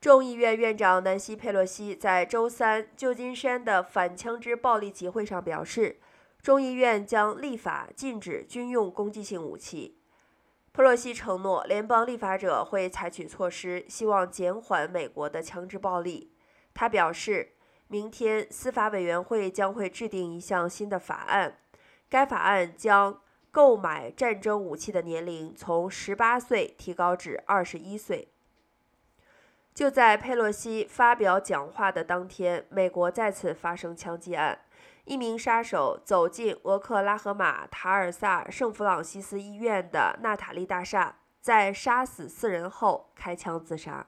众议院院长南希·佩洛西在周三旧金山的反枪支暴力集会上表示，众议院将立法禁止军用攻击性武器。佩洛西承诺，联邦立法者会采取措施，希望减缓美国的枪支暴力。他表示，明天司法委员会将会制定一项新的法案，该法案将购买战争武器的年龄从十八岁提高至二十一岁。就在佩洛西发表讲话的当天，美国再次发生枪击案。一名杀手走进俄克拉荷马塔尔萨圣弗朗西斯医院的纳塔利大厦，在杀死四人后开枪自杀。